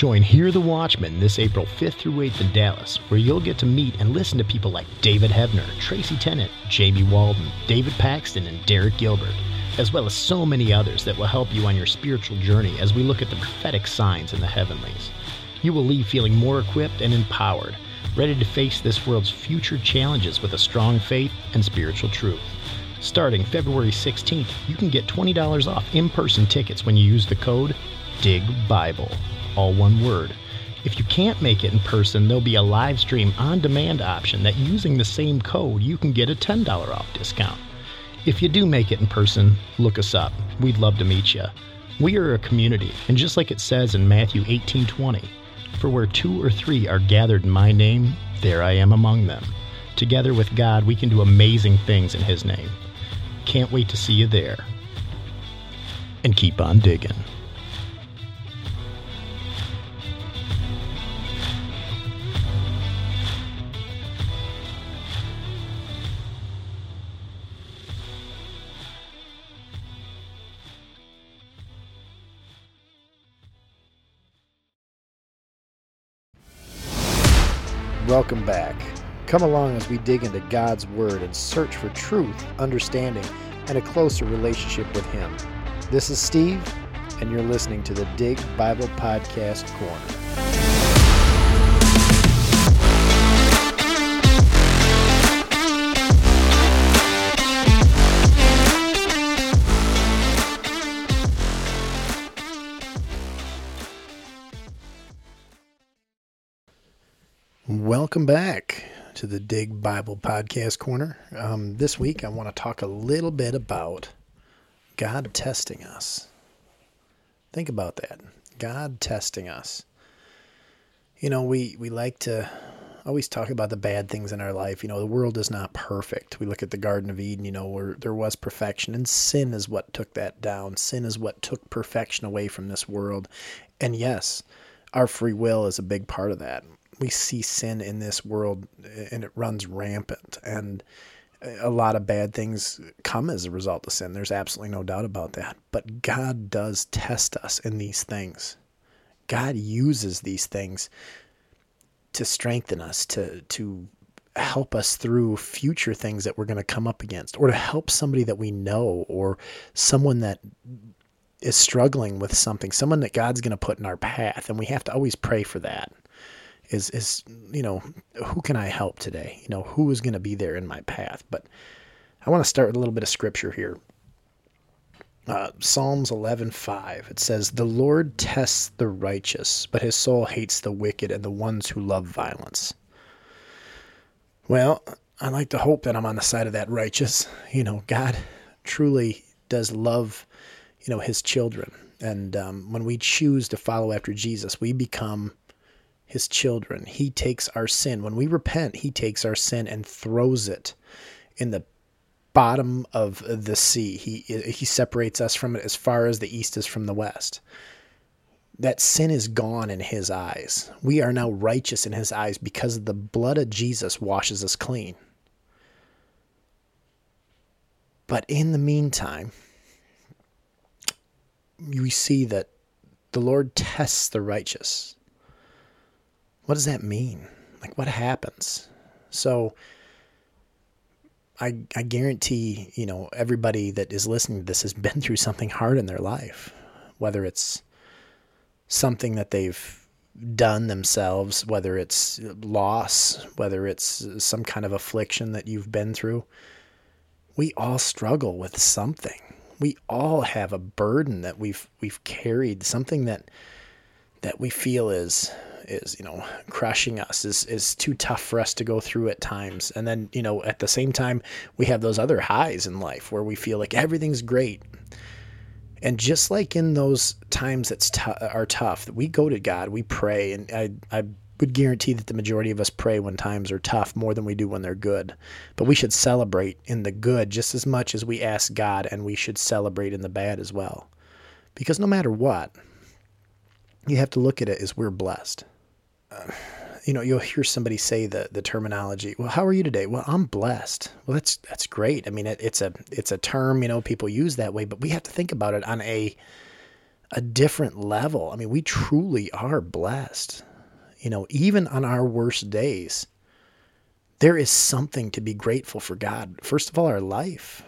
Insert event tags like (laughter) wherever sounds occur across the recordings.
Join Hear the Watchman this April 5th through 8th in Dallas, where you'll get to meet and listen to people like David Hebner, Tracy Tennant, Jamie Walden, David Paxton, and Derek Gilbert, as well as so many others that will help you on your spiritual journey as we look at the prophetic signs in the heavenlies. You will leave feeling more equipped and empowered, ready to face this world's future challenges with a strong faith and spiritual truth. Starting February 16th, you can get $20 off in person tickets when you use the code DIGBIBLE all one word. If you can't make it in person, there'll be a live stream on demand option that using the same code you can get a $10 off discount. If you do make it in person, look us up. We'd love to meet you. We are a community, and just like it says in Matthew 18:20, for where two or three are gathered in my name, there I am among them. Together with God, we can do amazing things in his name. Can't wait to see you there. And keep on digging. Welcome back. Come along as we dig into God's Word and search for truth, understanding, and a closer relationship with Him. This is Steve, and you're listening to the Dig Bible Podcast Corner. Welcome back to the Dig Bible Podcast Corner. Um, this week, I want to talk a little bit about God testing us. Think about that. God testing us. You know, we, we like to always talk about the bad things in our life. You know, the world is not perfect. We look at the Garden of Eden, you know, where there was perfection, and sin is what took that down. Sin is what took perfection away from this world. And yes, our free will is a big part of that we see sin in this world and it runs rampant and a lot of bad things come as a result of sin. There's absolutely no doubt about that. But God does test us in these things. God uses these things to strengthen us, to to help us through future things that we're going to come up against, or to help somebody that we know, or someone that is struggling with something, someone that God's going to put in our path. And we have to always pray for that is is you know who can I help today? You know who is going to be there in my path? But I want to start with a little bit of scripture here. Uh, Psalms 11:5 it says the Lord tests the righteous but his soul hates the wicked and the ones who love violence. Well, I like to hope that I'm on the side of that righteous. You know, God truly does love, you know, his children. And um, when we choose to follow after Jesus, we become his children. He takes our sin. When we repent, he takes our sin and throws it in the bottom of the sea. He he separates us from it as far as the east is from the west. That sin is gone in his eyes. We are now righteous in his eyes because the blood of Jesus washes us clean. But in the meantime, we see that the Lord tests the righteous what does that mean? Like, what happens? So, I, I guarantee, you know, everybody that is listening to this has been (laughs) through something hard in their life, whether it's something that they've done themselves, whether it's loss, whether it's some kind of affliction that you've been through. We all struggle with something. We all have a burden that we've we've carried, something that that we feel is is you know crushing us is is too tough for us to go through at times and then you know at the same time we have those other highs in life where we feel like everything's great and just like in those times that t- are tough we go to god we pray and i i would guarantee that the majority of us pray when times are tough more than we do when they're good. But we should celebrate in the good just as much as we ask God, and we should celebrate in the bad as well. Because no matter what, you have to look at it as we're blessed you know, you'll hear somebody say the the terminology. Well, how are you today? Well, I'm blessed. Well, that's that's great. I mean, it, it's a it's a term you know people use that way, but we have to think about it on a a different level. I mean, we truly are blessed. You know, even on our worst days, there is something to be grateful for God. First of all, our life,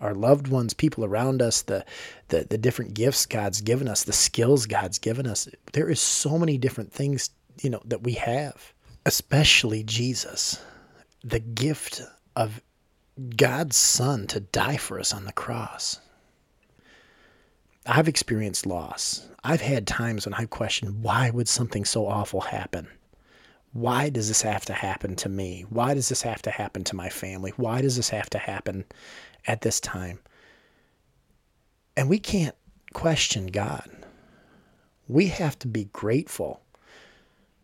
our loved ones, people around us, the, the the different gifts God's given us, the skills God's given us. There is so many different things, you know, that we have, especially Jesus. The gift of God's son to die for us on the cross. I've experienced loss. I've had times when I've questioned why would something so awful happen? Why does this have to happen to me? Why does this have to happen to my family? Why does this have to happen at this time? And we can't question God. We have to be grateful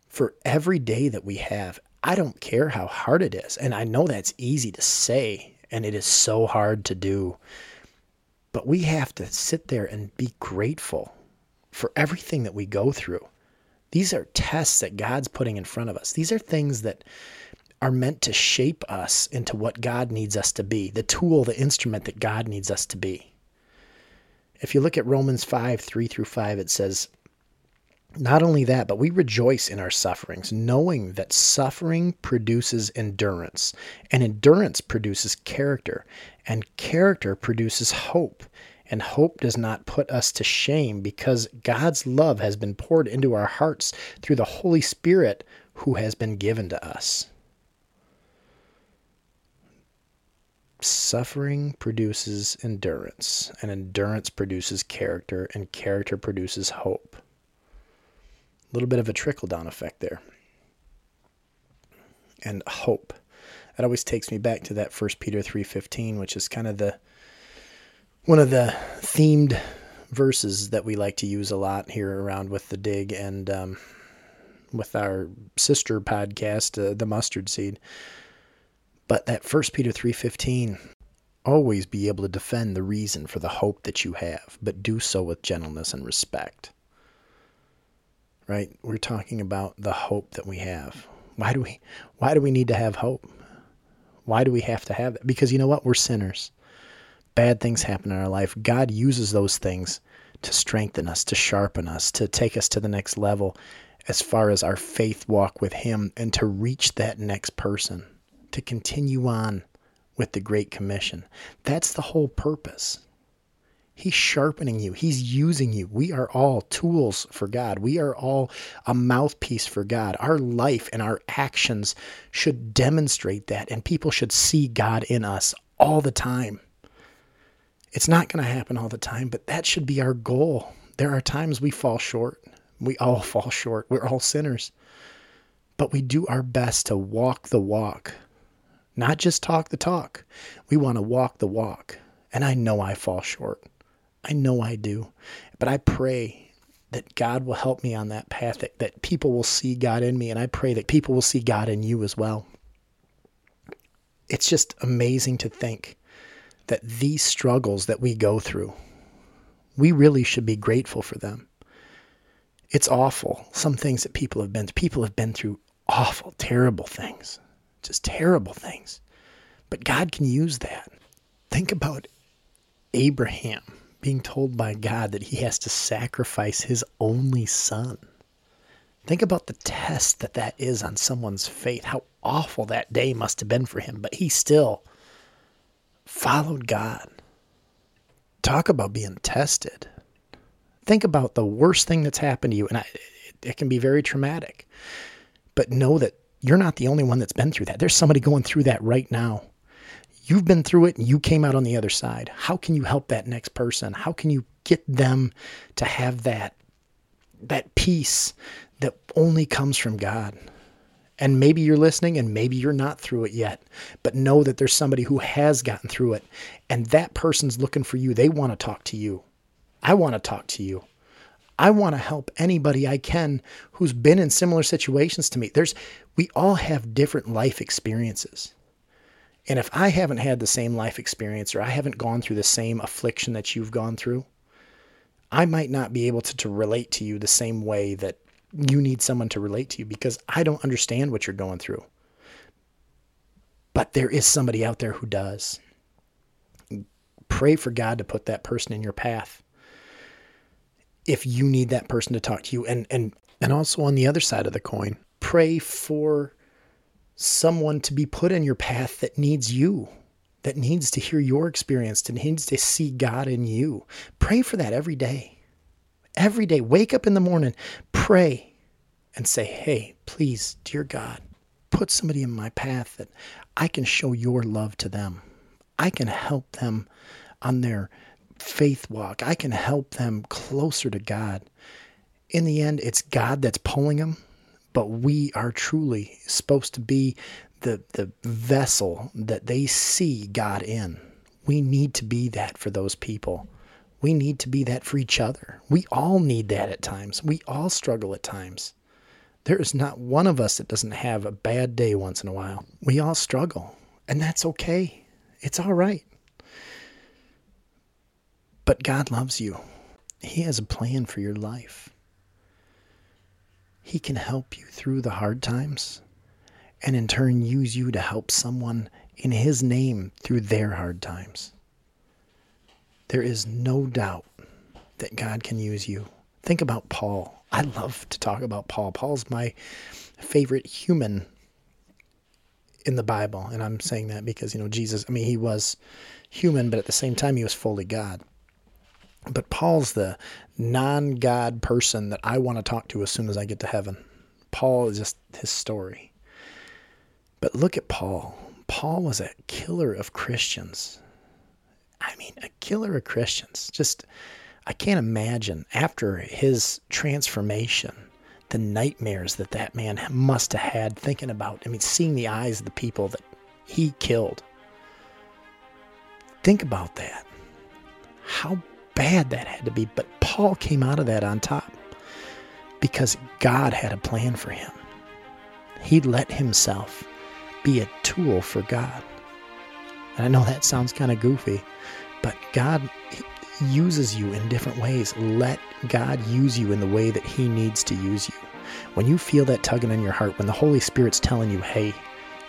for every day that we have. I don't care how hard it is. And I know that's easy to say, and it is so hard to do. But we have to sit there and be grateful for everything that we go through. These are tests that God's putting in front of us. These are things that are meant to shape us into what God needs us to be, the tool, the instrument that God needs us to be. If you look at Romans 5 3 through 5, it says, not only that, but we rejoice in our sufferings, knowing that suffering produces endurance, and endurance produces character, and character produces hope. And hope does not put us to shame because God's love has been poured into our hearts through the Holy Spirit who has been given to us. Suffering produces endurance, and endurance produces character, and character produces hope. A little bit of a trickle down effect there. And hope. That always takes me back to that First Peter 3:15, which is kind of the one of the themed verses that we like to use a lot here around with the dig and um, with our sister podcast, uh, the Mustard Seed. But that First Peter 3:15 always be able to defend the reason for the hope that you have, but do so with gentleness and respect right? We're talking about the hope that we have. Why do we why do we need to have hope? Why do we have to have it? Because you know what? We're sinners. Bad things happen in our life. God uses those things to strengthen us, to sharpen us, to take us to the next level as far as our faith walk with him and to reach that next person, to continue on with the great commission. That's the whole purpose. He's sharpening you. He's using you. We are all tools for God. We are all a mouthpiece for God. Our life and our actions should demonstrate that, and people should see God in us all the time. It's not going to happen all the time, but that should be our goal. There are times we fall short. We all (laughs) fall short. We're all sinners. But we do our best to walk the walk, not just talk the talk. We want to walk the walk. And I know I fall short. I know I do. But I pray that God will help me on that path, that, that people will see God in me. And I pray that people will see God in you as well. It's just amazing to think that these struggles that we go through, we really should be grateful for them. It's awful. Some things that people have been people have been through awful, terrible things. Just terrible things. But God can use that. Think about Abraham being told by God that he has to sacrifice his only son. Think about the test that that is on someone's faith, how awful that day must have been for him, but he still followed God. Talk about being tested. Think about the worst thing that's happened to you, and I, it, it can be very traumatic. But know that you're not the only one that's been through that. There's somebody going through that right now. You've been through it and you came out on the other side. How can you help that next person? How can you get them to have that that peace that only comes from God? And maybe you're listening and maybe you're not through it yet, but know that there's somebody who has gotten through it and that person's looking for you. They want to talk to you. I want to talk to you. I want to help anybody I can who's been in similar situations to me. There's we all have different life experiences. And if I haven't had the same life experience or I haven't gone through the same affliction that you've gone through, I might not be able to, to relate to you the same way that you need someone to relate to you because I don't understand what you're going through. But there is somebody out there who does. Pray for God to put that person in your path. if you need that person to talk to you and and and also on the other side of the coin pray for someone to be put in your path that needs you that needs to hear your experience that needs to see god in you. Pray for that every day. Every day. Wake up in the morning pray and say hey please dear god put somebody in my path that i can show your love to them. I can help them on their faith walk. I can help them closer to God. In the end, it's God that's pulling them, but we are truly supposed to be the, the vessel that they see God in. We need to be that for those people. We need to be that for each other. We all need that at times. We all struggle at times. There is not one of us that doesn't have a bad day once in a while. We all struggle, and that's okay. It's all right. But God loves you. He has a plan for your life. He can help you through the hard times and in turn use you to help someone in His name through their hard times. There is no doubt that God can use you. Think about Paul. I love to talk about Paul. Paul's my favorite human in the Bible. And I'm saying that because, you know, Jesus, I mean, he was human, but at the same time, he was fully God. But Paul's the non God person that I want to talk to as soon as I get to heaven. Paul is just his story. But look at Paul. Paul was a killer of Christians. I mean, a killer of Christians. Just, I can't imagine after his transformation, the nightmares that that man must have had thinking about, I mean, seeing the eyes of the people that he killed. Think about that. How bad that had to be. But Paul came out of that on top because God had a plan for him. He let himself be a tool for God. And I know that sounds kind of goofy, but God uses you in different ways. Let God use you in the way that He needs to use you. When you feel that tugging in your heart, when the Holy Spirit's telling you, hey,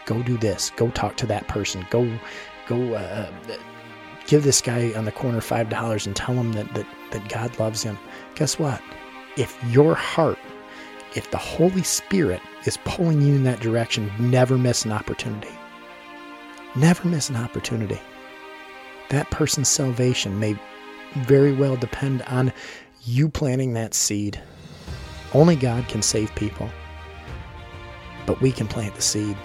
go do this, go talk to that person, go, go, uh, give this guy on the corner five dollars and tell him that, that, that God loves him. Guess what? If your heart, if the Holy Spirit is pulling you in that direction, never miss an opportunity. Never miss an opportunity. That person's salvation may very well depend on you planting that seed. Only God can save people, but we can plant the seed.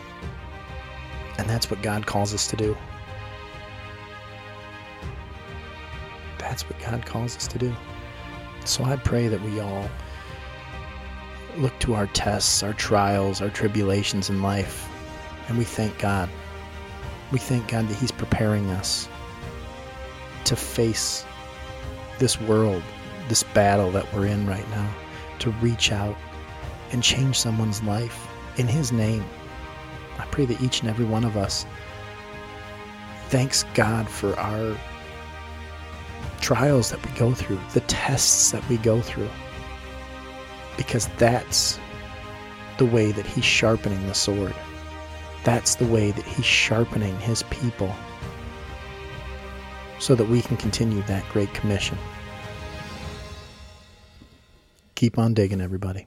And that's what God calls us to do. That's what God calls us to do. So I pray that we all look to our tests, our trials, our tribulations in life, and we thank God. We thank God that He's preparing us to face this world, this battle that we're in right now, to reach out and change someone's life in His name. I pray that each and every one of us thanks God for our trials that we go through, the tests that we go through. Because that's the way that He's sharpening the sword. That's the way that He's sharpening His people so that we can continue that great commission. Keep on digging, everybody.